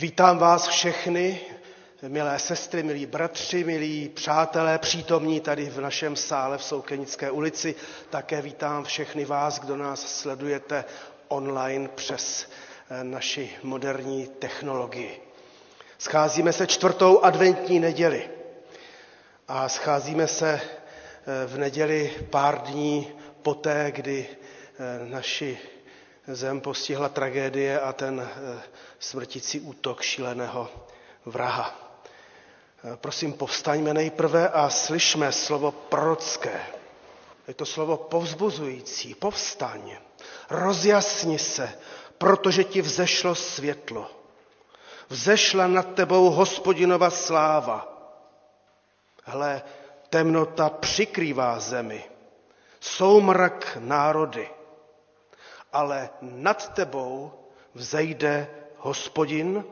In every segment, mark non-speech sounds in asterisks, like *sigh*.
Vítám vás všechny, milé sestry, milí bratři, milí přátelé, přítomní tady v našem sále v Soukenické ulici. Také vítám všechny vás, kdo nás sledujete online přes eh, naši moderní technologii. Scházíme se čtvrtou adventní neděli a scházíme se eh, v neděli pár dní poté, kdy eh, naši zem postihla tragédie a ten eh, smrtící útok šíleného vraha. Eh, prosím, povstaňme nejprve a slyšme slovo prorocké. Je to slovo povzbuzující. Povstaň, rozjasni se, protože ti vzešlo světlo. Vzešla nad tebou hospodinova sláva. Hle, temnota přikrývá zemi, soumrak národy ale nad tebou vzejde hospodin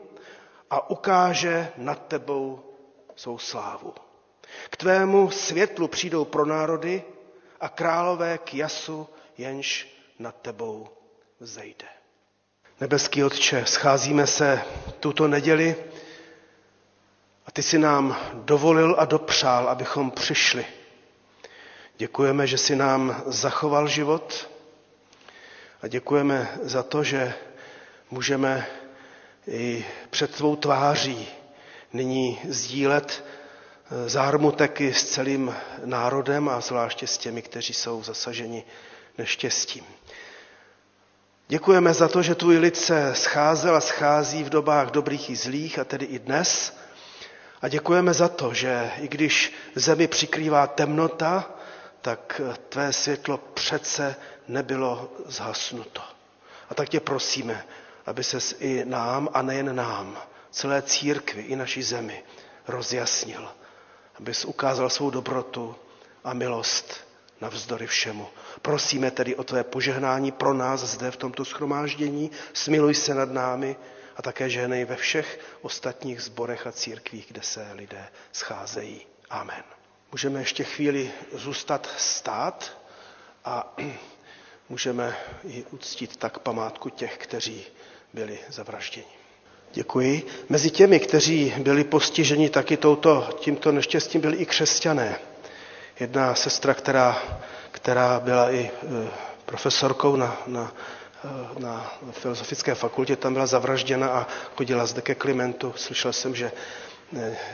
a ukáže nad tebou svou slávu. K tvému světlu přijdou pro národy a králové k jasu, jenž nad tebou vzejde. Nebeský Otče, scházíme se tuto neděli a ty si nám dovolil a dopřál, abychom přišli. Děkujeme, že si nám zachoval život, a děkujeme za to, že můžeme i před tvou tváří nyní sdílet eh, zármuteky s celým národem a zvláště s těmi, kteří jsou zasaženi neštěstím. Děkujeme za to, že tvůj lid se scházel a schází v dobách dobrých i zlých, a tedy i dnes. A děkujeme za to, že i když zemi přikrývá temnota, tak tvé světlo přece nebylo zhasnuto. A tak tě prosíme, aby ses i nám a nejen nám, celé církvi i naší zemi rozjasnil, abys ukázal svou dobrotu a milost navzdory všemu. Prosíme tedy o tvé požehnání pro nás zde v tomto schromáždění, smiluj se nad námi a také ženej ve všech ostatních zborech a církvích, kde se lidé scházejí. Amen. Můžeme ještě chvíli zůstat stát a můžeme i uctít tak památku těch, kteří byli zavražděni. Děkuji. Mezi těmi, kteří byli postiženi taky touto, tímto neštěstím, byli i křesťané. Jedna sestra, která, která byla i e, profesorkou na, na, e, na filozofické fakultě, tam byla zavražděna a chodila zde ke Klimentu. Slyšel jsem, že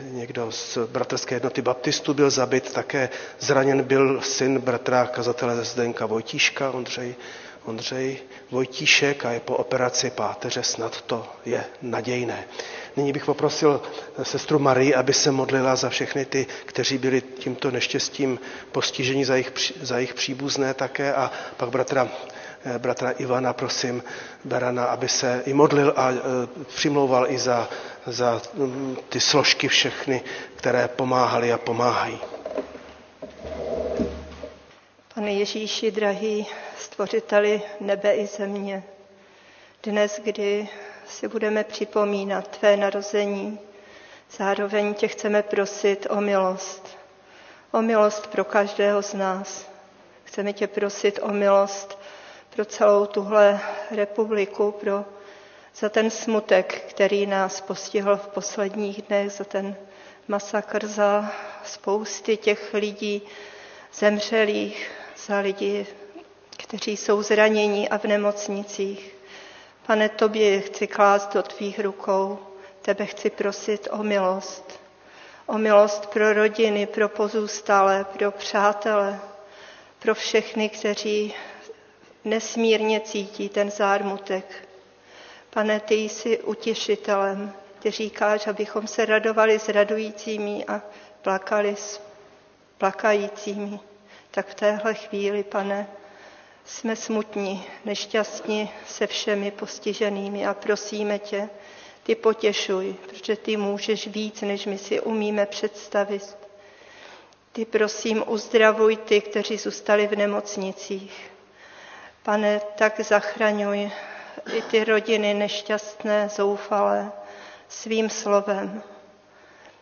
někdo z bratrské jednoty baptistů byl zabit, také zraněn byl syn bratra kazatele Zdenka Vojtíška, Ondřej, Ondřej Vojtíšek a je po operaci páteře, snad to je nadějné. Nyní bych poprosil sestru Marii, aby se modlila za všechny ty, kteří byli tímto neštěstím postiženi za jejich, za jejich příbuzné také a pak bratra bratra Ivana, prosím, Berana, aby se i modlil a eh, přimlouval i za, za mm, ty složky všechny, které pomáhali a pomáhají. Pane Ježíši, drahý stvořiteli nebe i země, dnes, kdy si budeme připomínat tvé narození, zároveň tě chceme prosit o milost. O milost pro každého z nás. Chceme tě prosit o milost pro celou tuhle republiku, pro, za ten smutek, který nás postihl v posledních dnech, za ten masakr, za spousty těch lidí zemřelých, za lidi, kteří jsou zraněni a v nemocnicích. Pane, tobě chci klást do tvých rukou, tebe chci prosit o milost. O milost pro rodiny, pro pozůstalé, pro přátele, pro všechny, kteří nesmírně cítí ten zármutek. Pane, ty jsi utěšitelem, ty říkáš, abychom se radovali s radujícími a plakali s plakajícími. Tak v téhle chvíli, pane, jsme smutní, nešťastní se všemi postiženými a prosíme tě, ty potěšuj, protože ty můžeš víc, než my si umíme představit. Ty prosím uzdravuj ty, kteří zůstali v nemocnicích. Pane, tak zachraňuj i ty rodiny nešťastné, zoufalé svým slovem.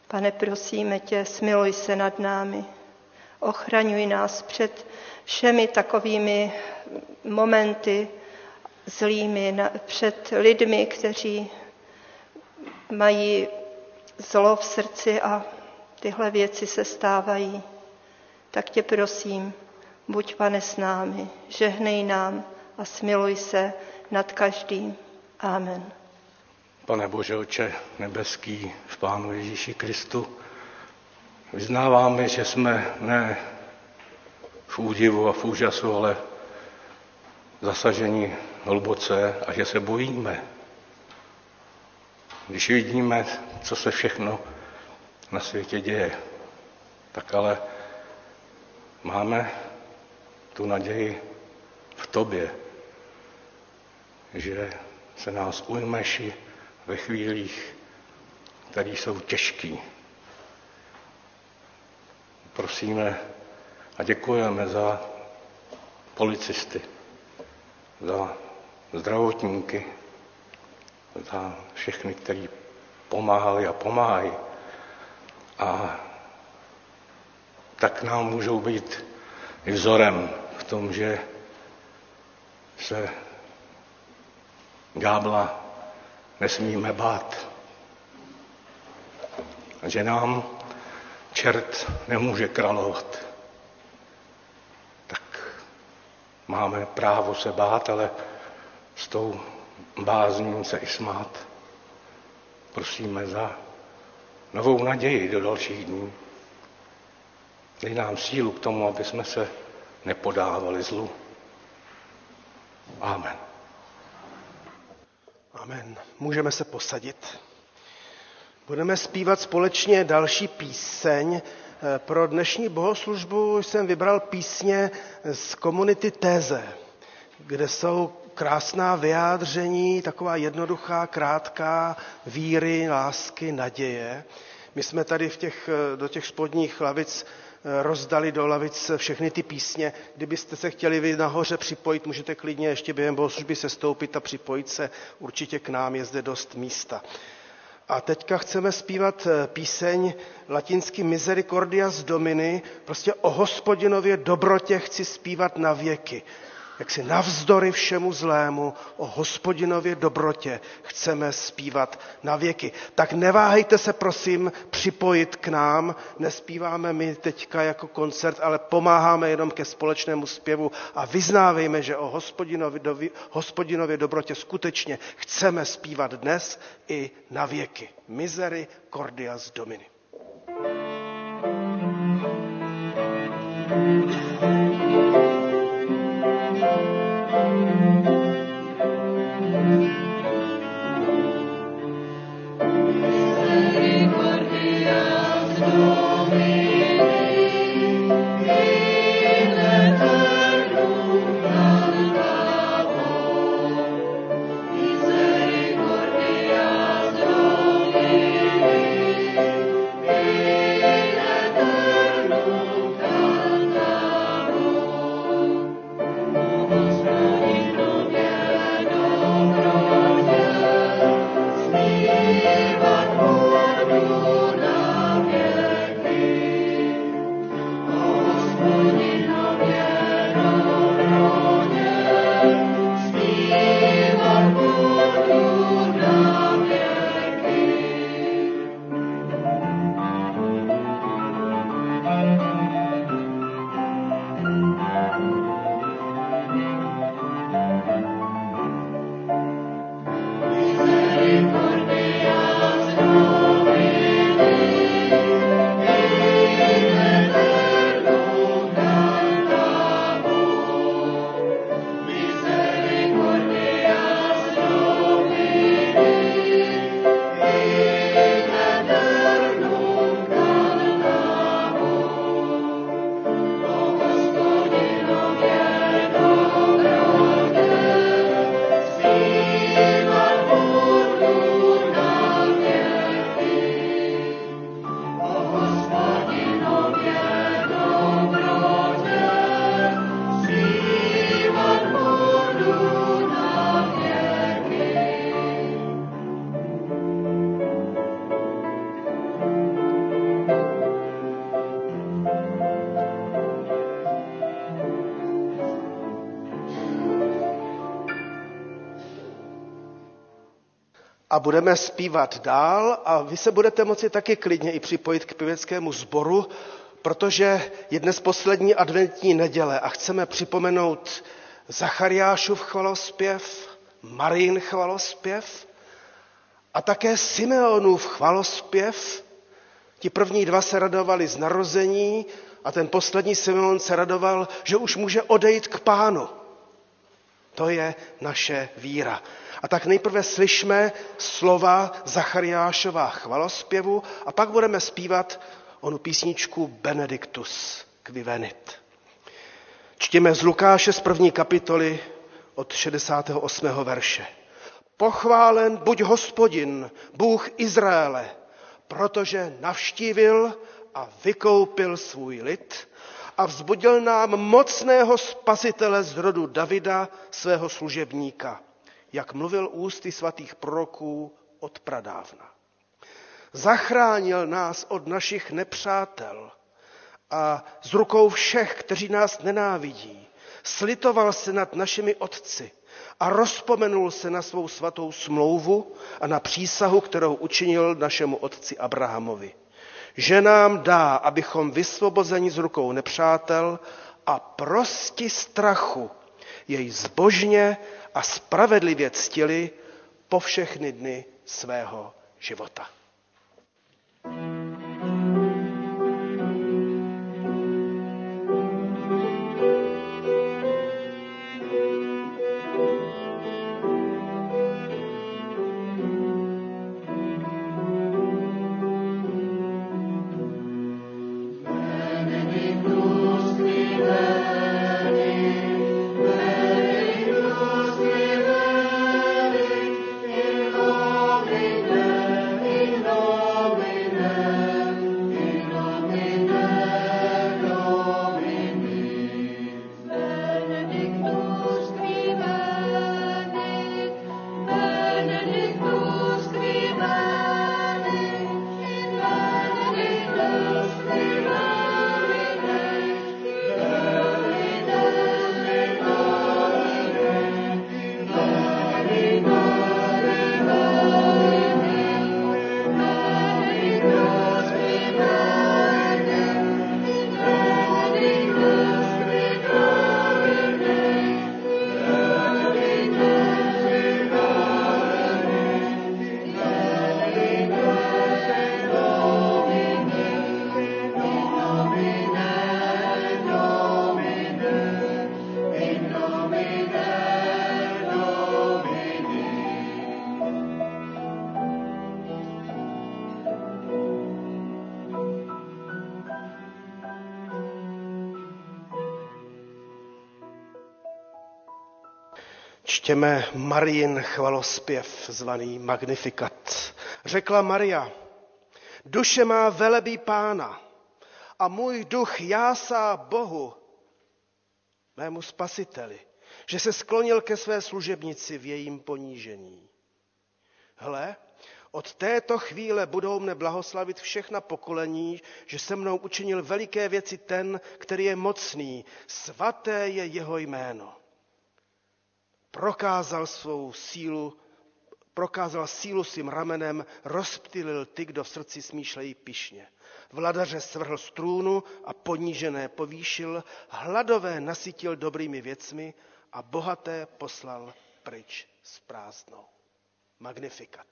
Pane, prosíme tě, smiluj se nad námi. Ochraňuj nás před všemi takovými momenty zlými, před lidmi, kteří mají zlo v srdci a tyhle věci se stávají. Tak tě prosím, buď pane s námi, žehnej nám a smiluj se nad každým. Amen. Pane Bože Oče nebeský, v Pánu Ježíši Kristu, vyznáváme, že jsme ne v údivu a v úžasu, ale zasaženi hluboce a že se bojíme. Když vidíme, co se všechno na světě děje, tak ale máme tu naději v tobě, že se nás ujmeš i ve chvílích, které jsou těžké. Prosíme a děkujeme za policisty, za zdravotníky, za všechny, kteří pomáhali a pomáhají. A tak nám můžou být i vzorem v tom, že se gábla nesmíme bát. Že nám čert nemůže královat. Tak máme právo se bát, ale s tou bázní se i smát. Prosíme za novou naději do dalších dní. Dej nám sílu k tomu, aby jsme se nepodávali zlu. Amen. Amen. Můžeme se posadit. Budeme zpívat společně další píseň. Pro dnešní bohoslužbu jsem vybral písně z komunity Téze, kde jsou krásná vyjádření, taková jednoduchá, krátká víry, lásky, naděje. My jsme tady v těch, do těch spodních lavic rozdali do lavic všechny ty písně. Kdybyste se chtěli vy nahoře připojit, můžete klidně ještě během bohoslužby se stoupit a připojit se určitě k nám, je zde dost místa. A teďka chceme zpívat píseň latinsky Misericordias Domini, prostě o hospodinově dobrotě chci zpívat na věky jak si navzdory všemu zlému o hospodinově dobrotě chceme zpívat na věky. Tak neváhejte se prosím připojit k nám, nespíváme my teďka jako koncert, ale pomáháme jenom ke společnému zpěvu a vyznávejme, že o hospodinově, hospodinově dobrotě skutečně chceme zpívat dnes i na věky. Misery cordias domini. thank you a budeme zpívat dál a vy se budete moci taky klidně i připojit k pěveckému sboru, protože je dnes poslední adventní neděle a chceme připomenout Zachariášův chvalospěv, Marín chvalospěv a také Simeonův chvalospěv. Ti první dva se radovali z narození a ten poslední Simeon se radoval, že už může odejít k pánu. To je naše víra. A tak nejprve slyšme slova Zachariášova chvalospěvu a pak budeme zpívat onu písničku Benedictus Quivenit. Čtěme z Lukáše z první kapitoly od 68. verše. Pochválen buď hospodin, Bůh Izraele, protože navštívil a vykoupil svůj lid a vzbudil nám mocného spasitele z rodu Davida, svého služebníka, jak mluvil ústy svatých proroků od pradávna. Zachránil nás od našich nepřátel a z rukou všech, kteří nás nenávidí. Slitoval se nad našimi otci a rozpomenul se na svou svatou smlouvu a na přísahu, kterou učinil našemu otci Abrahamovi. Že nám dá, abychom vysvobozeni z rukou nepřátel a prosti strachu jej zbožně a spravedlivě ctili po všechny dny svého života. Čtěme Marijin chvalospěv zvaný Magnifikat. Řekla Maria, duše má velebí pána a můj duch jásá Bohu, mému spasiteli, že se sklonil ke své služebnici v jejím ponížení. Hle, od této chvíle budou mne blahoslavit všechna pokolení, že se mnou učinil veliké věci ten, který je mocný, svaté je jeho jméno prokázal svou sílu, prokázal sílu svým ramenem, rozptylil ty, kdo v srdci smýšlejí pišně. Vladaře svrhl z trůnu a ponížené povýšil, hladové nasytil dobrými věcmi a bohaté poslal pryč s prázdnou. Magnifikat.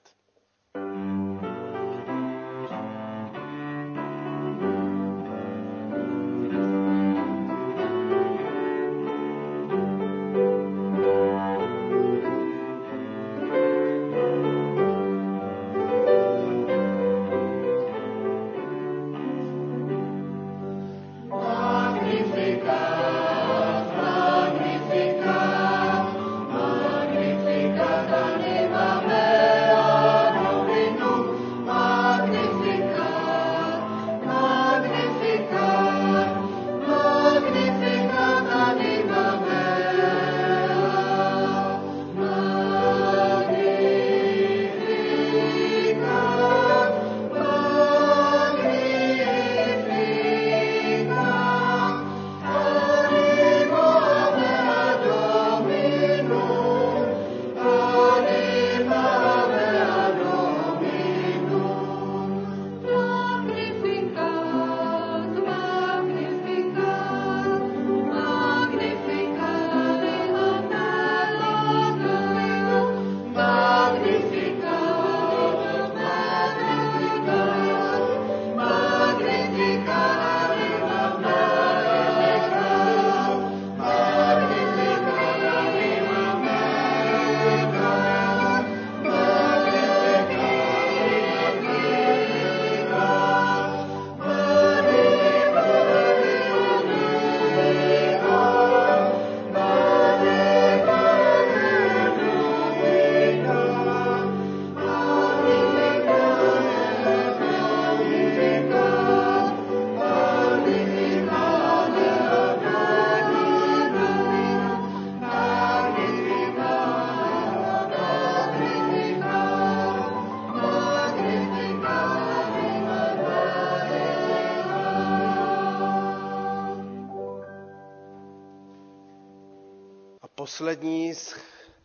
Poslední z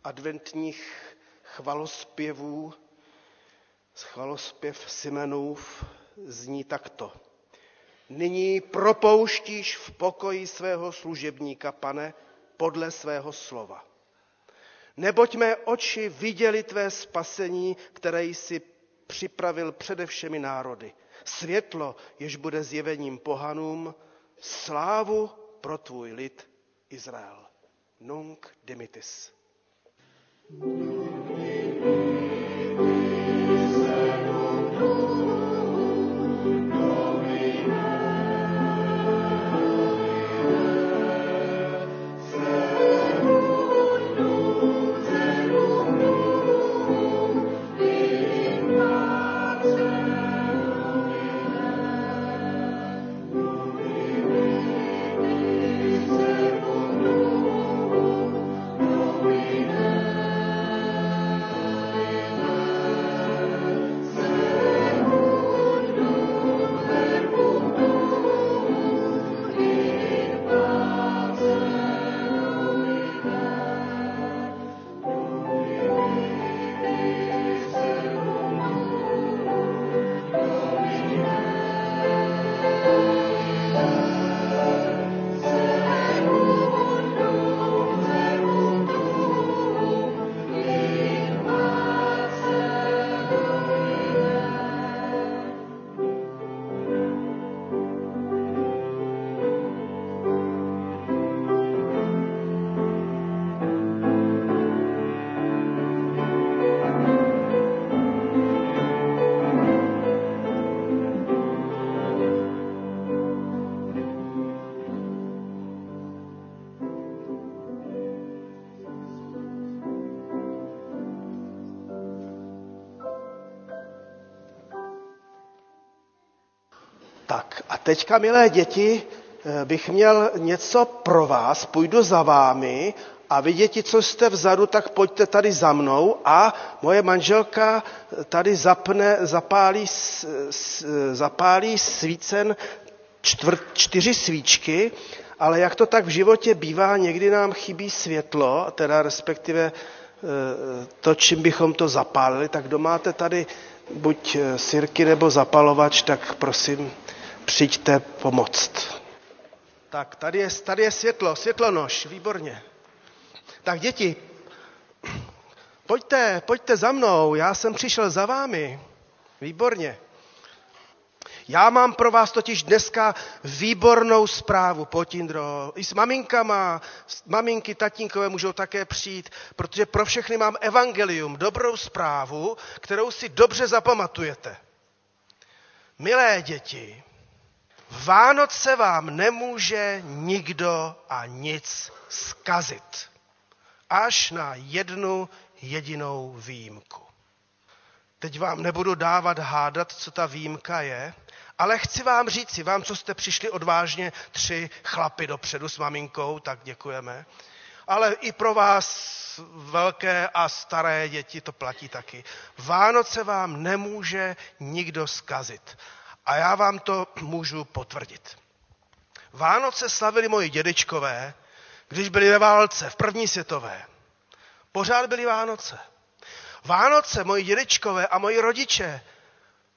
adventních chvalospěvů, chvalospěv Simenův, zní takto. Nyní propouštíš v pokoji svého služebníka, pane, podle svého slova. Neboť mé oči viděli tvé spasení, které jsi připravil přede všemi národy. Světlo, jež bude zjevením pohanům, slávu pro tvůj lid Izrael. Nunc dimitis. thank you teďka, milé děti, eh, bych měl něco pro vás, půjdu za vámi a vy děti, co jste vzadu, tak pojďte tady za mnou a moje manželka tady zapne, zapálí, zapálí svícen čtvrt, čtyři svíčky, ale jak to tak v životě bývá, někdy nám chybí světlo, teda respektive eh, to, čím bychom to zapálili, tak kdo máte tady buď eh, sirky nebo zapalovač, tak prosím, přijďte pomoct. Tak, tady je, tady je světlo, světlonož, výborně. Tak děti, pojďte, pojďte za mnou, já jsem přišel za vámi. Výborně. Já mám pro vás totiž dneska výbornou zprávu, Potindro. I s maminkama, maminky, tatínkové můžou také přijít, protože pro všechny mám evangelium, dobrou zprávu, kterou si dobře zapamatujete. Milé děti, Vánoce vám nemůže nikdo a nic skazit. Až na jednu jedinou výjimku. Teď vám nebudu dávat hádat, co ta výjimka je, ale chci vám říci, vám, co jste přišli odvážně tři chlapy dopředu s maminkou, tak děkujeme. Ale i pro vás velké a staré děti to platí taky. Vánoce vám nemůže nikdo skazit. A já vám to můžu potvrdit. Vánoce slavili moji dědečkové, když byli ve válce, v první světové. Pořád byly Vánoce. Vánoce moji dědečkové a moji rodiče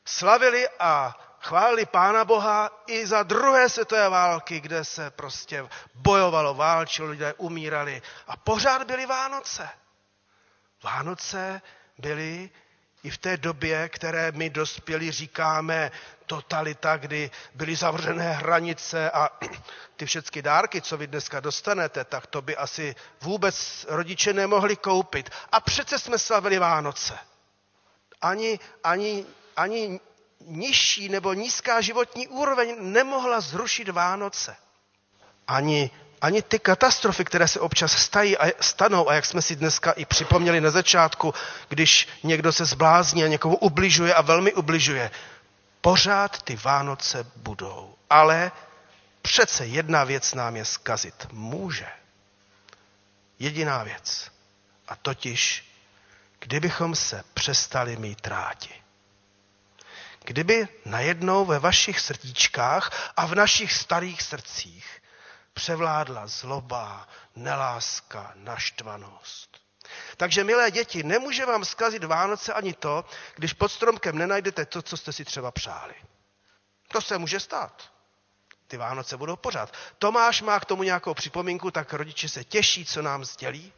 slavili a chválili Pána Boha i za druhé světové války, kde se prostě bojovalo, válčilo, lidé umírali a pořád byly Vánoce. Vánoce byly i v té době, které my dospělí říkáme totalita, kdy byly zavřené hranice a *clears throat* ty všechny dárky, co vy dneska dostanete, tak to by asi vůbec rodiče nemohli koupit. A přece jsme slavili Vánoce. Ani, ani, ani nižší nebo nízká životní úroveň nemohla zrušit Vánoce. Ani ani ty katastrofy, které se občas stají a stanou, a jak jsme si dneska i připomněli na začátku, když někdo se zblázní a někomu ubližuje a velmi ubližuje, pořád ty Vánoce budou. Ale přece jedna věc nám je zkazit může. Jediná věc. A totiž, kdybychom se přestali mít rádi. Kdyby najednou ve vašich srdíčkách a v našich starých srdcích převládla zloba, neláska, naštvanost. Takže, milé děti, nemůže vám zkazit Vánoce ani to, když pod stromkem nenajdete to, co jste si třeba přáli. To se může stát. Ty Vánoce budou pořád. Tomáš má k tomu nějakou připomínku, tak rodiče se těší, co nám sdělí.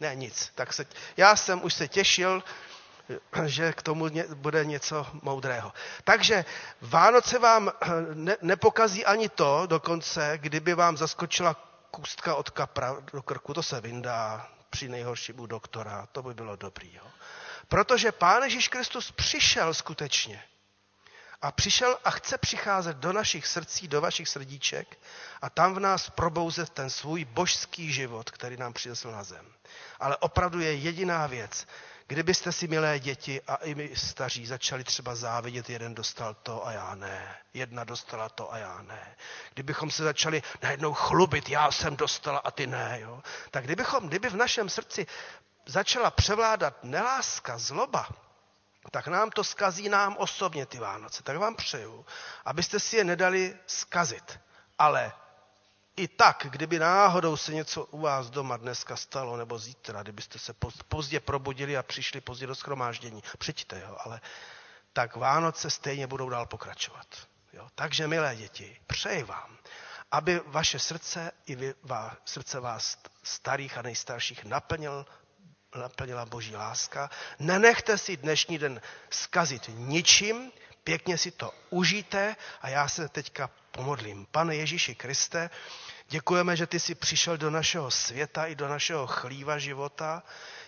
Ne, nic. Tak se, já jsem už se těšil, že k tomu bude něco moudrého. Takže Vánoce vám ne, nepokazí ani to, dokonce, kdyby vám zaskočila kůstka od kapra do krku, to se vyndá při nejhorším u doktora, to by bylo dobrý. Jo? Protože Pán Ježíš Kristus přišel skutečně. A přišel a chce přicházet do našich srdcí, do vašich srdíček a tam v nás probouzet ten svůj božský život, který nám přinesl na zem. Ale opravdu je jediná věc, Kdybyste si, milé děti a i my staří, začali třeba závidět, jeden dostal to a já ne, jedna dostala to a já ne. Kdybychom se začali najednou chlubit, já jsem dostala a ty ne, jo? tak kdybychom, kdyby v našem srdci začala převládat neláska, zloba, tak nám to skazí nám osobně ty Vánoce. Tak vám přeju, abyste si je nedali skazit, ale i tak, kdyby náhodou se něco u vás doma dneska stalo, nebo zítra, kdybyste se pozdě probudili a přišli pozdě do schromáždění, přijďte, jo, ale tak Vánoce stejně budou dál pokračovat. Jo. Takže, milé děti, přeji vám, aby vaše srdce i vy, vá, srdce vás starých a nejstarších naplnil, naplnila boží láska. Nenechte si dnešní den skazit ničím, pěkně si to užijte a já se teďka pomodlím. Pane Ježíši Kriste, děkujeme, že ty jsi přišel do našeho světa i do našeho chlíva života.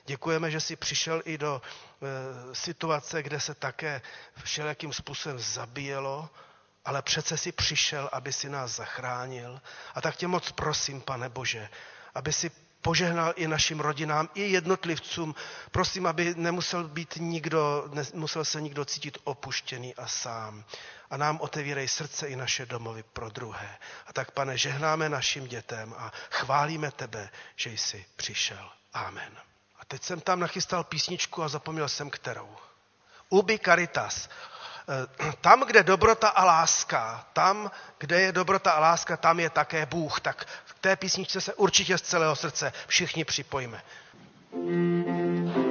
Děkujeme, že jsi přišel i do e, situace, kde se také všelijakým způsobem zabíjelo, ale přece si přišel, aby si nás zachránil. A tak tě moc prosím, pane Bože, aby si požehnal i našim rodinám, i jednotlivcům. Prosím, aby nemusel být nikdo, nemusel se nikdo cítit opuštěný a sám. A nám otevírej srdce i naše domovy pro druhé. A tak, pane, žehnáme našim dětem a chválíme tebe, že jsi přišel. Amen. A teď jsem tam nachystal písničku a zapomněl jsem kterou. Ubi caritas. Eh, tam, kde dobrota a láska, tam, kde je dobrota a láska, tam je také Bůh. Tak k té písničce se určitě z celého srdce všichni připojíme. thank you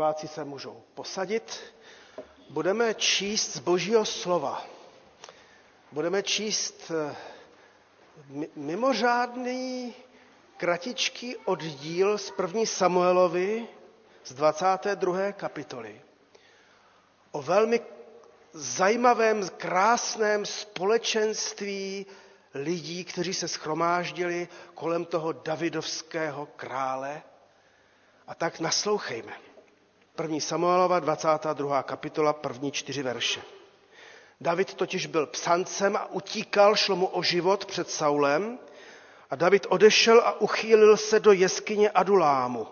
zpěváci se můžou posadit. Budeme číst z Božího slova. Budeme číst eh, mimořádný kratičký oddíl z první Samuelovi z 22. kapitoly. O velmi zajímavém, krásném společenství lidí, kteří se schromáždili kolem toho davidovského krále. A tak naslouchejme. První Samuelova, 22. kapitola, první čtyři verše. David totiž byl psancem a utíkal, šlo mu o život před Saulem a David odešel a uchýlil se do jeskyně Adulámu.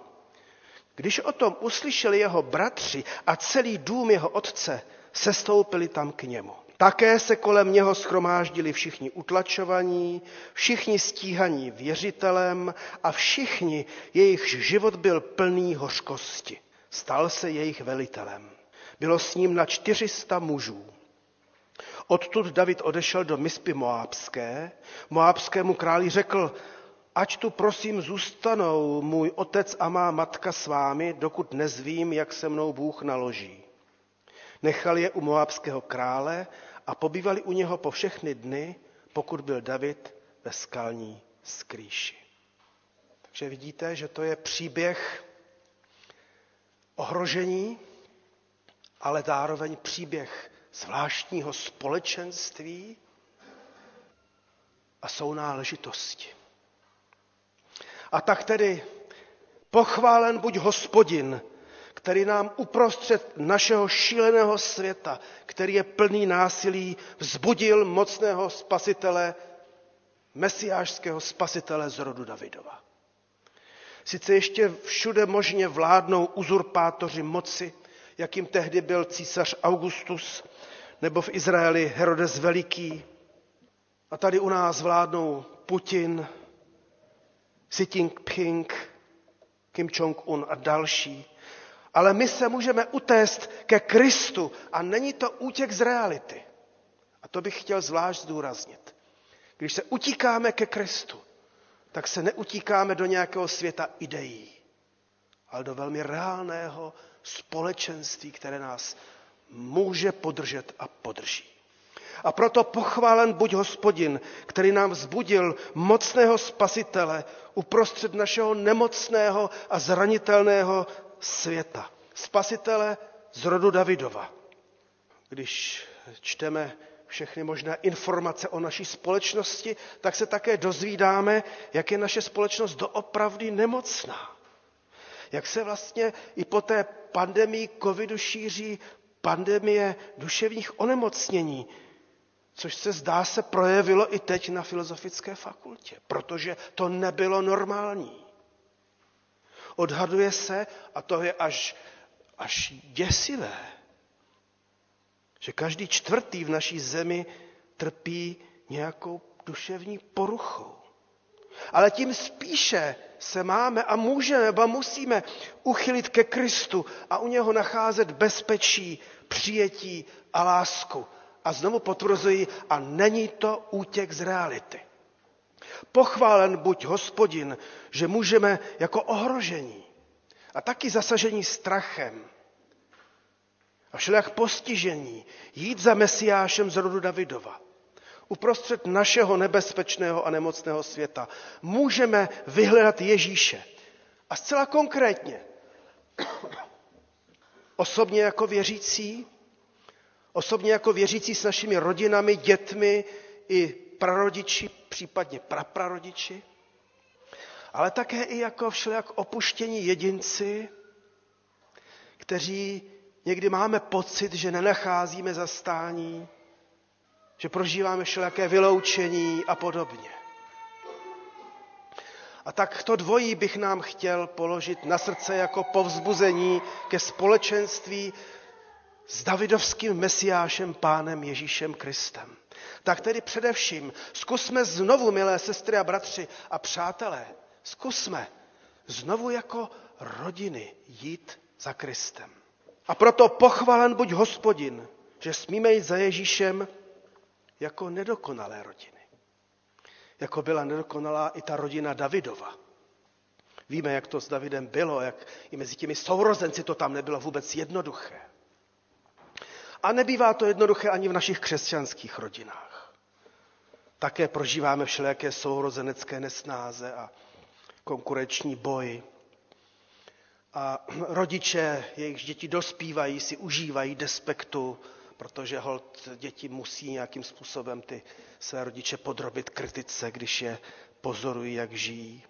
Když o tom uslyšeli jeho bratři a celý dům jeho otce, sestoupili tam k němu. Také se kolem něho schromáždili všichni utlačovaní, všichni stíhaní věřitelem a všichni, jejichž život byl plný hořkosti. Stal se jejich velitelem. Bylo s ním na 400 mužů. Odtud David odešel do Mispy Moábské. Moábskému králi řekl, ať tu prosím zůstanou můj otec a má matka s vámi, dokud nezvím, jak se mnou Bůh naloží. Nechal je u moábského krále a pobývali u něho po všechny dny, pokud byl David ve skalní skrýši. Takže vidíte, že to je příběh ohrožení, ale zároveň příběh zvláštního společenství a sounáležitosti. A tak tedy pochválen buď hospodin, který nám uprostřed našeho šíleného světa, který je plný násilí, vzbudil mocného spasitele, mesiářského spasitele z rodu Davidova. Sice ještě všude možně vládnou uzurpátoři moci, jakým tehdy byl císař Augustus, nebo v Izraeli Herodes Veliký. A tady u nás vládnou Putin, Xi Jinping, Kim Jong-un a další. Ale my se můžeme utéct ke Kristu a není to útěk z reality. A to bych chtěl zvlášť zdůraznit. Když se utíkáme ke Kristu, tak se neutíkáme do nějakého světa ideí, ale do velmi reálného společenství, které nás může podržet a podrží. A proto pochválen buď hospodin, který nám vzbudil mocného spasitele uprostřed našeho nemocného a zranitelného světa. Spasitele z rodu Davidova. Když čteme všechny možné informace o naší společnosti, tak se také dozvídáme, jak je naše společnost doopravdy nemocná. Jak se vlastně i po té pandemii covidu šíří pandemie duševních onemocnění, což se zdá se projevilo i teď na filozofické fakultě, protože to nebylo normální. Odhaduje se, a to je až, až děsivé, že každý čtvrtý v naší zemi trpí nějakou duševní poruchou. Ale tím spíše se máme a můžeme, ba musíme uchylit ke Kristu a u něho nacházet bezpečí, přijetí a lásku. A znovu potvrzuji, a není to útěk z reality. Pochválen buď hospodin, že můžeme jako ohrožení a taky zasažení strachem a všelijak postižení jít za Mesiášem z rodu Davidova. Uprostřed našeho nebezpečného a nemocného světa můžeme vyhledat Ježíše. A zcela konkrétně, *clears throat* osobně jako věřící, osobně jako věřící s našimi rodinami, dětmi i prarodiči, případně praprarodiči, ale také i jako všelijak opuštění jedinci, kteří někdy máme pocit, že nenacházíme zastání, že prožíváme všelijaké vyloučení a podobně. A tak to dvojí bych nám chtěl položit na srdce jako povzbuzení ke společenství s Davidovským mesiášem, pánem Ježíšem Kristem. Tak tedy především zkusme znovu, milé sestry a bratři a přátelé, zkusme znovu jako rodiny jít za Kristem. A proto pochvalen buď hospodin, že smíme jít za Ježíšem jako nedokonalé rodiny. Jako byla nedokonalá i ta rodina Davidova. Víme, jak to s Davidem bylo, jak i mezi těmi sourozenci to tam nebylo vůbec jednoduché. A nebývá to jednoduché ani v našich křesťanských rodinách. Také prožíváme všelijaké sourozenecké nesnáze a konkurenční boj. A *clears throat* rodiče, jejichž děti dospívají, si užívají despektu, protože hold děti musí nějakým způsobem ty své rodiče podrobit kritice, když je pozorují, jak žijí.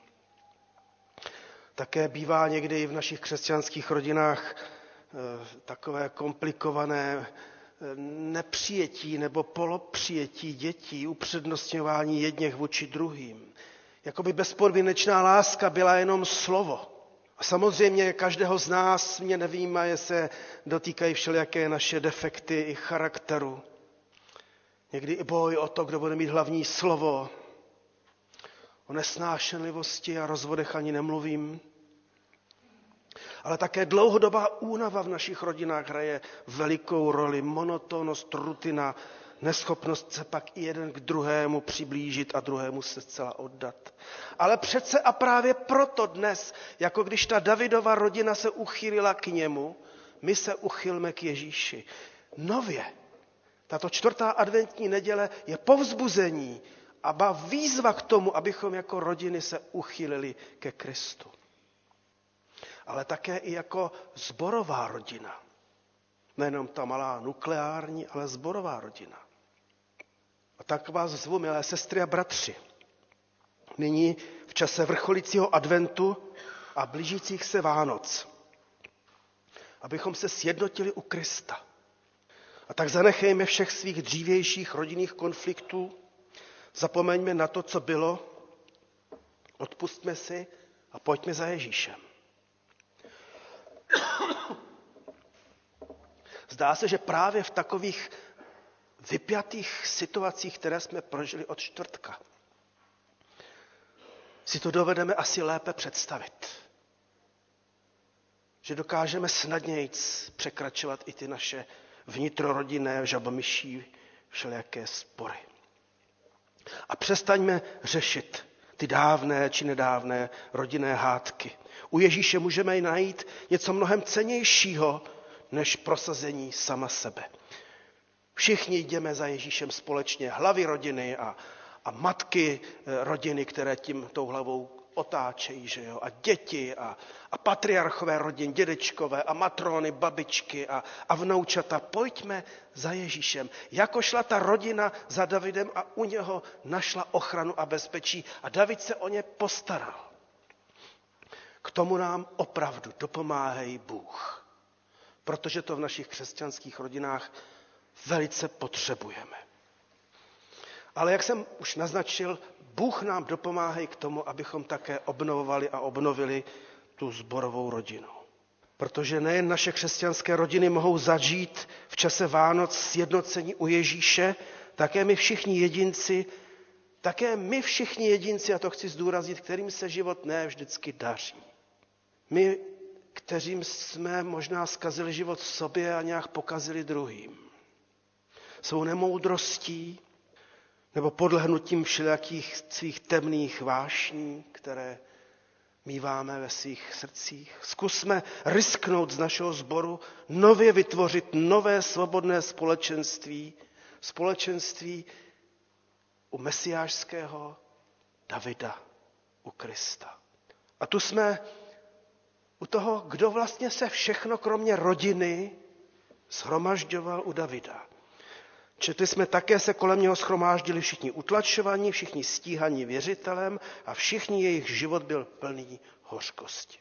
Také bývá někdy v našich křesťanských rodinách eh, takové komplikované eh, nepřijetí nebo polopřijetí dětí, upřednostňování jedněch vůči druhým. Jakoby bezpodmínečná láska byla jenom slovo A samozřejmě každého z nás mě nevýmaje se dotýkají všelijaké naše defekty i charakteru. Někdy i boj o to, kdo bude mít hlavní slovo. O nesnášenlivosti a rozvodech ani nemluvím. Ale také dlouhodobá únava v našich rodinách hraje velikou roli. Monotónnost, rutina, neschopnost se pak i jeden k druhému přiblížit a druhému se zcela oddat. Ale přece a právě proto dnes, jako když ta Davidova rodina se uchýlila k němu, my se uchylme k Ježíši. Nově. Tato čtvrtá adventní neděle je povzbuzení a ba výzva k tomu, abychom jako rodiny se uchýlili ke Kristu. Ale také i jako zborová rodina. Nejenom ta malá nukleární, ale zborová rodina. Tak vás zvu, milé sestry a bratři, nyní v čase vrcholícího adventu a blížících se Vánoc, abychom se sjednotili u Krista. A tak zanechejme všech svých dřívějších rodinných konfliktů, zapomeňme na to, co bylo, odpustme si a pojďme za Ježíšem. Zdá se, že právě v takových vypjatých situacích, které jsme prožili od čtvrtka, si to dovedeme asi lépe představit. Že dokážeme snadněji překračovat i ty naše vnitrorodinné žabomyší všelijaké spory. A přestaňme řešit ty dávné či nedávné rodinné hádky. U Ježíše můžeme najít něco mnohem cenějšího než prosazení sama sebe. Všichni jdeme za Ježíšem společně, hlavy rodiny a, a matky eh, rodiny, které tím tou hlavou otáčejí, že jo? a děti a, a patriarchové rodin, dědečkové a matrony, babičky a, a vnoučata. Pojďme za Ježíšem. Jako šla ta rodina za Davidem a u něho našla ochranu a bezpečí a David se o ně postaral. K tomu nám opravdu dopomáhají Bůh, protože to v našich křesťanských rodinách velice potřebujeme. Ale jak jsem už naznačil, Bůh nám dopomáhá k tomu, abychom také obnovovali a obnovili tu zborovou rodinu. Protože nejen naše křesťanské rodiny mohou zažít v čase Vánoc sjednocení u Ježíše, také my všichni jedinci, také my všichni jedinci, a to chci zdůraznit, kterým se život ne vždycky daří. My, kteřím jsme možná zkazili život sobě a nějak pokazili druhým svou nemoudrostí nebo podlehnutím všelijakých svých temných vášní, které míváme ve svých srdcích. Zkusme risknout z našeho sboru, nově vytvořit nové svobodné společenství, společenství u mesiářského Davida, u Krista. A tu jsme u toho, kdo vlastně se všechno kromě rodiny shromažďoval u Davida. Četli jsme také se kolem něho schromáždili všichni utlačovaní, všichni stíhaní věřitelem a všichni jejich život byl plný hořkosti.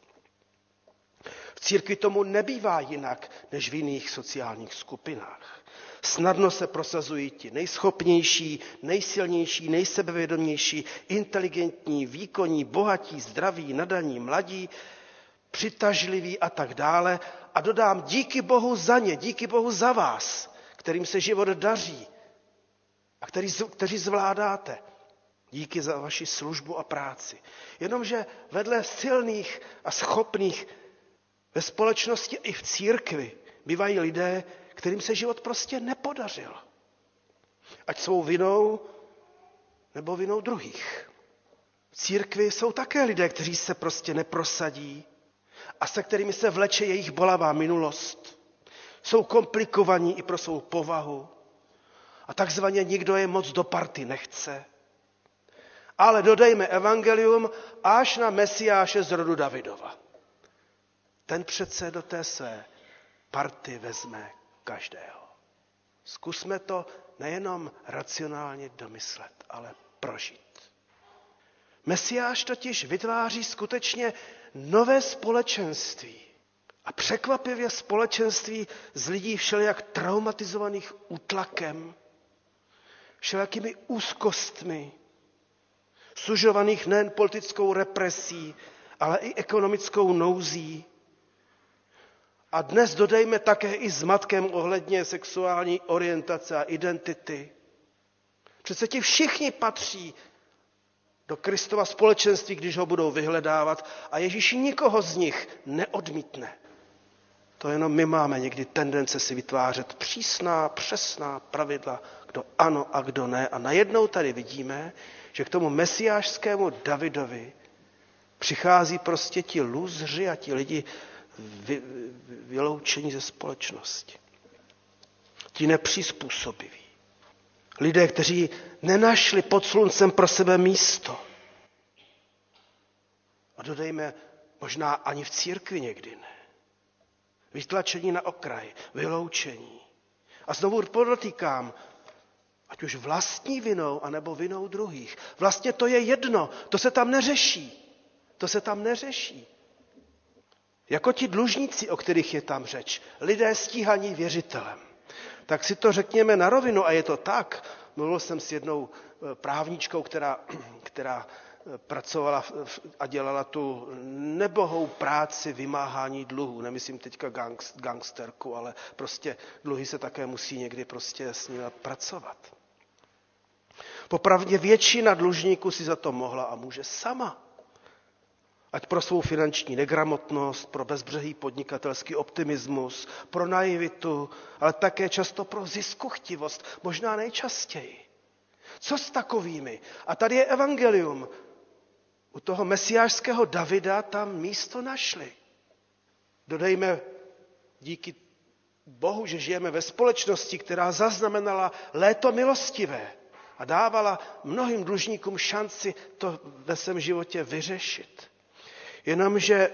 V církvi tomu nebývá jinak než v jiných sociálních skupinách. Snadno se prosazují ti nejschopnější, nejsilnější, nejsebevědomější, inteligentní, výkonní, bohatí, zdraví, nadaní, mladí, přitažliví a tak dále. A dodám díky Bohu za ně, díky Bohu za vás, kterým se život daří a který, kteří zvládáte. Díky za vaši službu a práci. Jenomže vedle silných a schopných ve společnosti i v církvi bývají lidé, kterým se život prostě nepodařil. Ať svou vinou nebo vinou druhých. V církvi jsou také lidé, kteří se prostě neprosadí a se kterými se vleče jejich bolavá minulost jsou komplikovaní i pro svou povahu a takzvaně nikdo je moc do party nechce. Ale dodejme evangelium až na Mesiáše z rodu Davidova. Ten přece do té své party vezme každého. Zkusme to nejenom racionálně domyslet, ale prožít. Mesiáš totiž vytváří skutečně nové společenství. A překvapivě společenství z lidí všelijak traumatizovaných útlakem, všelijakými úzkostmi, sužovaných nejen politickou represí, ale i ekonomickou nouzí. A dnes dodejme také i s matkem ohledně sexuální orientace a identity. Přece ti všichni patří do Kristova společenství, když ho budou vyhledávat a Ježíš nikoho z nich neodmítne. To jenom my máme někdy tendence si vytvářet přísná, přesná pravidla, kdo ano a kdo ne. A najednou tady vidíme, že k tomu mesiášskému Davidovi přichází prostě ti lůzři a ti lidi vy, vyloučení ze společnosti. Ti nepřizpůsobiví. Lidé, kteří nenašli pod sluncem pro sebe místo. A dodejme, možná ani v církvi někdy ne. Vytlačení na okraj, vyloučení. A znovu podotýkám, ať už vlastní vinou, anebo vinou druhých. Vlastně to je jedno, to se tam neřeší. To se tam neřeší. Jako ti dlužníci, o kterých je tam řeč, lidé stíhaní věřitelem. Tak si to řekněme na rovinu a je to tak. Mluvil jsem s jednou eh, právničkou, která, *clears throat* která pracovala a dělala tu nebohou práci vymáhání dluhů. Nemyslím teďka gangsterku, ale prostě dluhy se také musí někdy prostě s nimi pracovat. Popravdě většina dlužníků si za to mohla a může sama. Ať pro svou finanční negramotnost, pro bezbřehý podnikatelský optimismus, pro naivitu, ale také často pro ziskuchtivost, možná nejčastěji. Co s takovými? A tady je evangelium. U toho mesiářského Davida tam místo našli. Dodejme díky Bohu, že žijeme ve společnosti, která zaznamenala léto milostivé a dávala mnohým dlužníkům šanci to ve svém životě vyřešit. Jenomže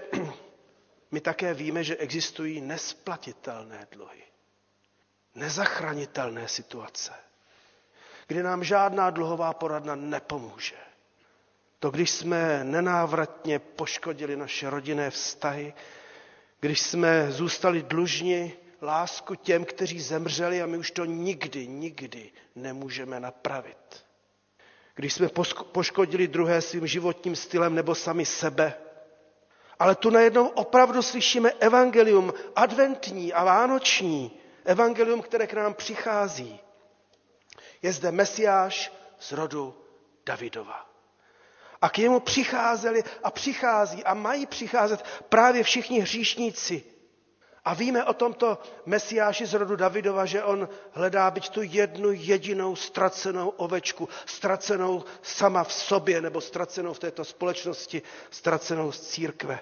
*clears throat* my také víme, že existují nesplatitelné dluhy, nezachranitelné situace, kdy nám žádná dluhová poradna nepomůže. To, když jsme nenávratně poškodili naše rodinné vztahy, když jsme zůstali dlužni lásku těm, kteří zemřeli a my už to nikdy, nikdy nemůžeme napravit. Když jsme poškodili druhé svým životním stylem nebo sami sebe, ale tu najednou opravdu slyšíme evangelium adventní a vánoční, evangelium, které k nám přichází. Je zde Mesiáš z rodu Davidova. A k němu přicházeli a přichází a mají přicházet právě všichni hříšníci. A víme o tomto Mesiáši z rodu Davidova, že on hledá být tu jednu jedinou ztracenou ovečku, ztracenou sama v sobě nebo ztracenou v této společnosti, ztracenou z církve.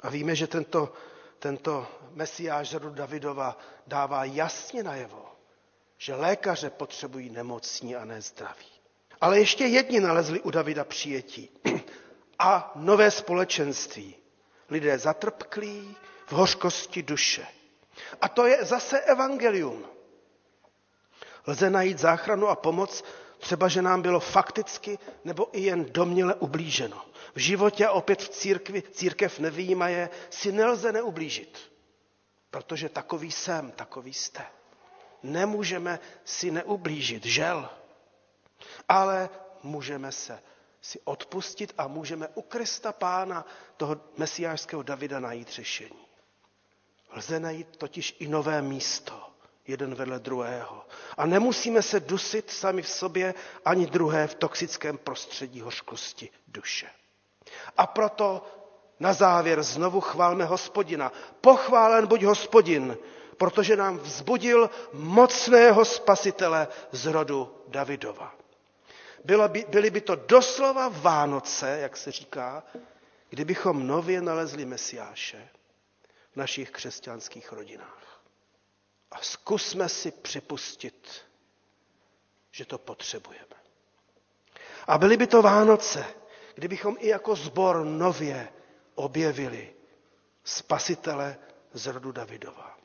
A víme, že tento, tento Mesiáš z rodu Davidova dává jasně najevo, že lékaře potřebují nemocní a ne zdraví. Ale ještě jedni nalezli u Davida přijetí a nové společenství. Lidé zatrpklí v hořkosti duše. A to je zase evangelium. Lze najít záchranu a pomoc, třeba že nám bylo fakticky nebo i jen domněle ublíženo. V životě a opět v církvi, církev nevýjímaje, si nelze neublížit. Protože takový jsem, takový jste. Nemůžeme si neublížit, žel. Ale můžeme se si odpustit a můžeme u Krista Pána, toho mesiářského Davida, najít řešení. Lze najít totiž i nové místo, jeden vedle druhého. A nemusíme se dusit sami v sobě ani druhé v toxickém prostředí hořkosti duše. A proto na závěr znovu chválme hospodina. Pochválen buď hospodin, protože nám vzbudil mocného spasitele z rodu Davidova. Bylo by, byly by to doslova Vánoce, jak se říká, kdybychom nově nalezli Mesiáše v našich křesťanských rodinách. A zkusme si připustit, že to potřebujeme. A byly by to Vánoce, kdybychom i jako zbor nově objevili spasitele z rodu Davidova.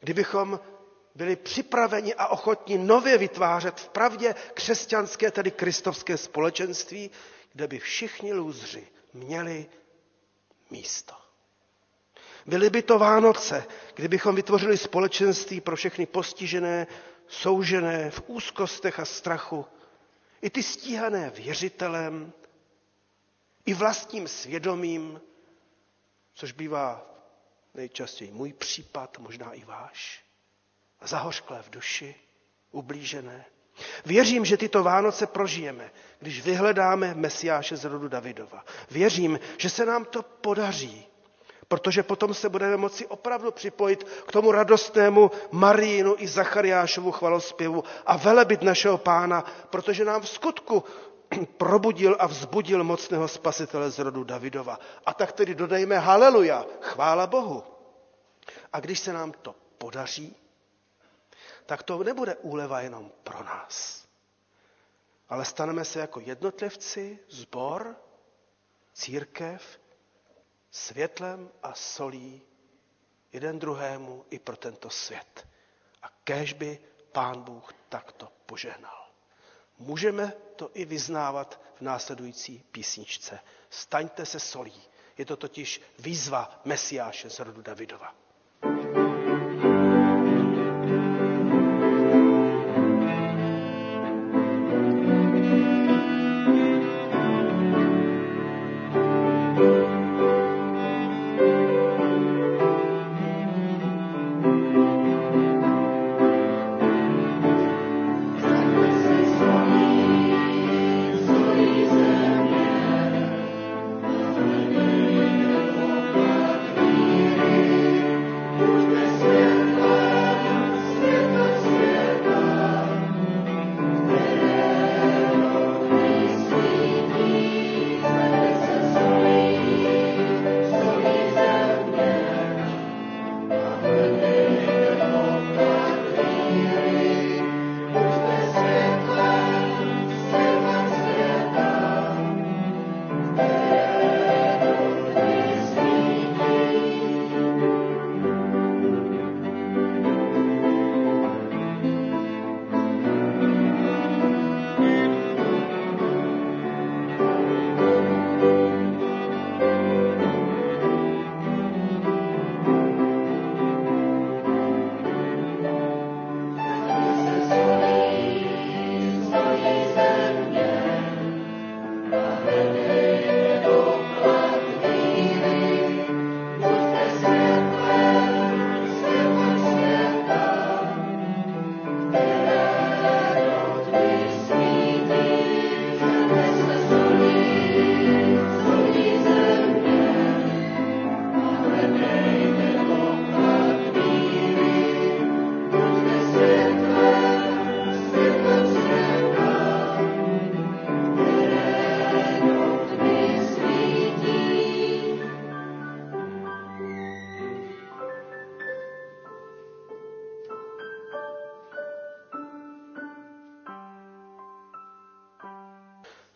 Kdybychom byli připraveni a ochotni nově vytvářet v pravdě křesťanské, tedy kristovské společenství, kde by všichni lůzři měli místo. Byly by to Vánoce, kdybychom vytvořili společenství pro všechny postižené, soužené v úzkostech a strachu, i ty stíhané věřitelem, i vlastním svědomím, což bývá nejčastěji můj případ, možná i váš, zahořklé v duši, ublížené. Věřím, že tyto Vánoce prožijeme, když vyhledáme Mesiáše z rodu Davidova. Věřím, že se nám to podaří, protože potom se budeme moci opravdu připojit k tomu radostnému Marínu i Zachariášovu chvalospěvu a velebit našeho pána, protože nám v skutku *clears throat* probudil a vzbudil mocného spasitele z rodu Davidova. A tak tedy dodejme haleluja, chvála Bohu. A když se nám to podaří, tak to nebude úleva jenom pro nás. Ale staneme se jako jednotlivci, zbor, církev, světlem a solí jeden druhému i pro tento svět. A kéž by Pán Bůh takto požehnal. Můžeme to i vyznávat v následující písničce. Staňte se solí. Je to totiž výzva Mesiáše z rodu Davidova.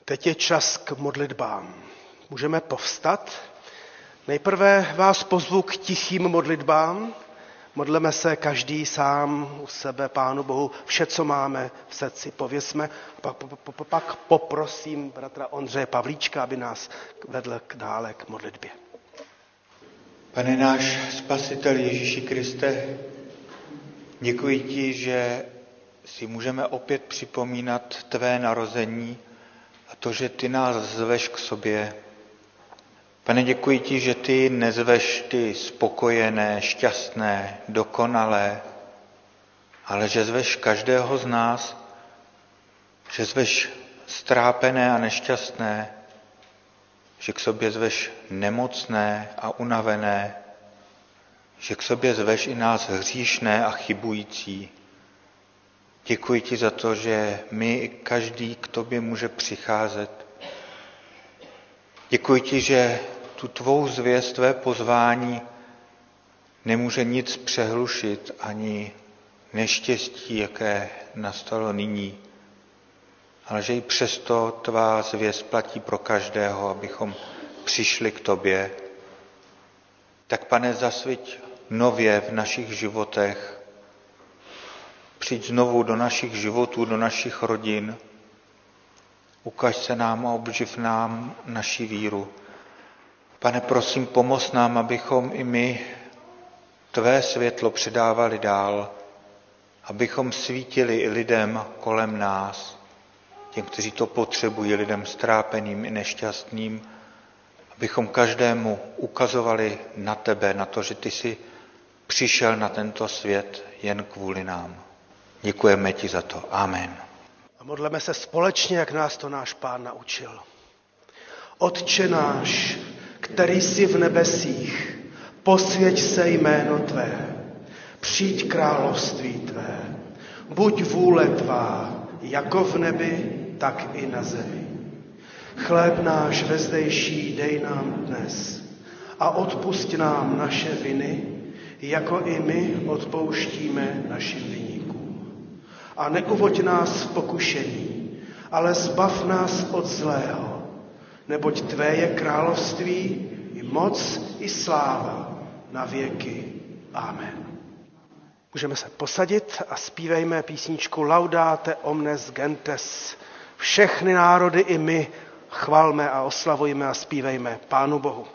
Teď je čas k modlitbám. Můžeme povstat. Nejprve vás pozvu k tichým modlitbám. Modleme se každý sám u sebe, Pánu Bohu, vše, co máme v srdci, pověsme. Pak, pak poprosím bratra Ondřeje Pavlíčka, aby nás vedl k dále k modlitbě. Pane náš Spasitel Ježíši Kriste, děkuji ti, že si můžeme opět připomínat tvé narození, a to, že ty nás zveš k sobě. Pane, děkuji ti, že ty nezveš ty spokojené, šťastné, dokonalé, ale že zveš každého z nás, že zveš strápené a nešťastné, že k sobě zveš nemocné a unavené, že k sobě zveš i nás hříšné a chybující. Děkuji ti za to, že my, každý k tobě může přicházet. Děkuji ti, že tu tvou zvěst, tvé pozvání nemůže nic přehlušit, ani neštěstí, jaké nastalo nyní, ale že i přesto tvá zvěst platí pro každého, abychom přišli k tobě. Tak pane, zasviť nově v našich životech, Přijď znovu do našich životů, do našich rodin. Ukaž se nám a obživ nám naši víru. Pane, prosím, pomoz nám, abychom i my Tvé světlo předávali dál, abychom svítili i lidem kolem nás, těm, kteří to potřebují, lidem strápeným i nešťastným, abychom každému ukazovali na tebe, na to, že ty jsi přišel na tento svět jen kvůli nám. Děkujeme ti za to. Amen. A modleme se společně, jak nás to náš pán naučil. Otče náš, který jsi v nebesích, posvěť se jméno Tvé, přijď království Tvé, buď vůle Tvá, jako v nebi, tak i na zemi. Chléb náš vezdejší dej nám dnes a odpust nám naše viny, jako i my odpouštíme našim viníkům. A neuvoď nás v pokušení, ale zbav nás od zlého, neboť Tvé je království, i moc, i sláva na věky. Amen. Můžeme se posadit a zpívejme písničku Laudate omnes gentes. Všechny národy i my chvalme a oslavujme a zpívejme Pánu Bohu.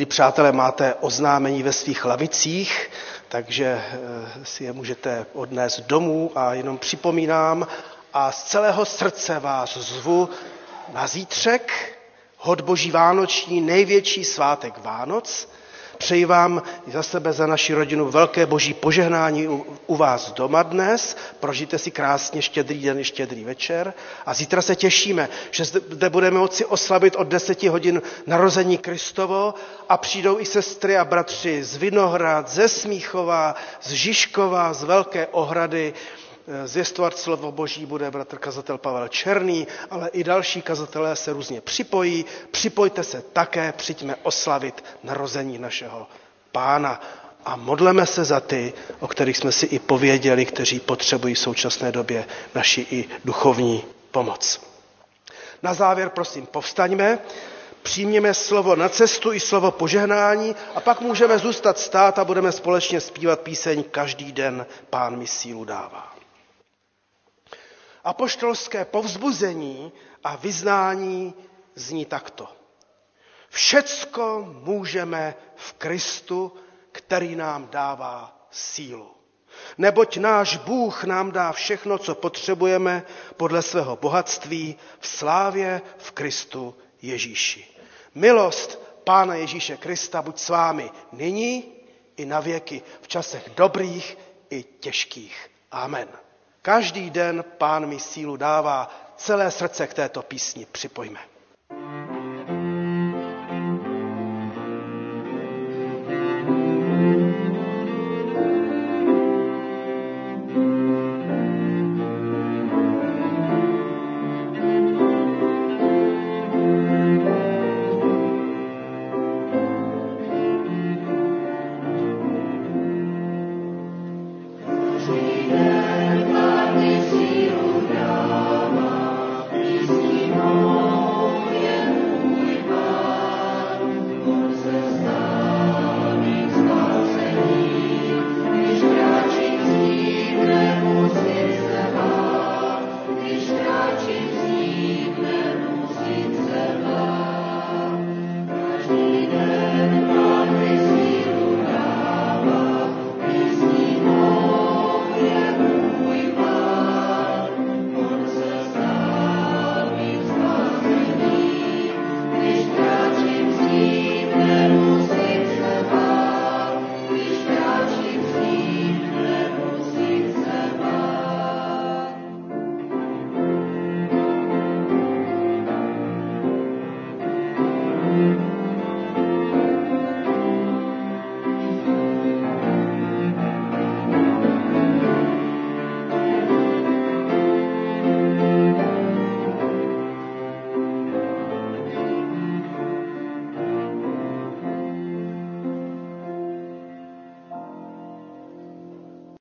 Milí přátelé, máte oznámení ve svých lavicích, takže eh, si je můžete odnést domů a jenom připomínám a z celého srdce vás zvu na zítřek, hod Boží Vánoční, největší svátek Vánoc, Přeji vám za sebe, za naši rodinu velké boží požehnání u, u vás doma dnes. Prožijte si krásně štědrý den, štědrý večer. A zítra se těšíme, že zde budeme moci oslavit od deseti hodin narození Kristovo a přijdou i sestry a bratři z Vinohrad, ze Smíchova, z Žižkova, z Velké ohrady Zvěstovat slovo Boží bude bratr kazatel Pavel Černý, ale i další kazatelé se různě připojí. Připojte se také, přijďme oslavit narození našeho pána. A modleme se za ty, o kterých jsme si i pověděli, kteří potřebují v současné době naši i duchovní pomoc. Na závěr prosím povstaňme, přijměme slovo na cestu i slovo požehnání a pak můžeme zůstat stát a budeme společně zpívat píseň Každý den Pán mi sílu dává. Apoštolské povzbuzení a vyznání zní takto. Všecko můžeme v Kristu, který nám dává sílu. Neboť náš Bůh nám dá všechno, co potřebujeme podle svého bohatství v slávě v Kristu Ježíši. Milost Pána Ježíše Krista buď s vámi nyní i na věky, v časech dobrých i těžkých. Amen. Každý den pán mi sílu dává, celé srdce k této písni připojme.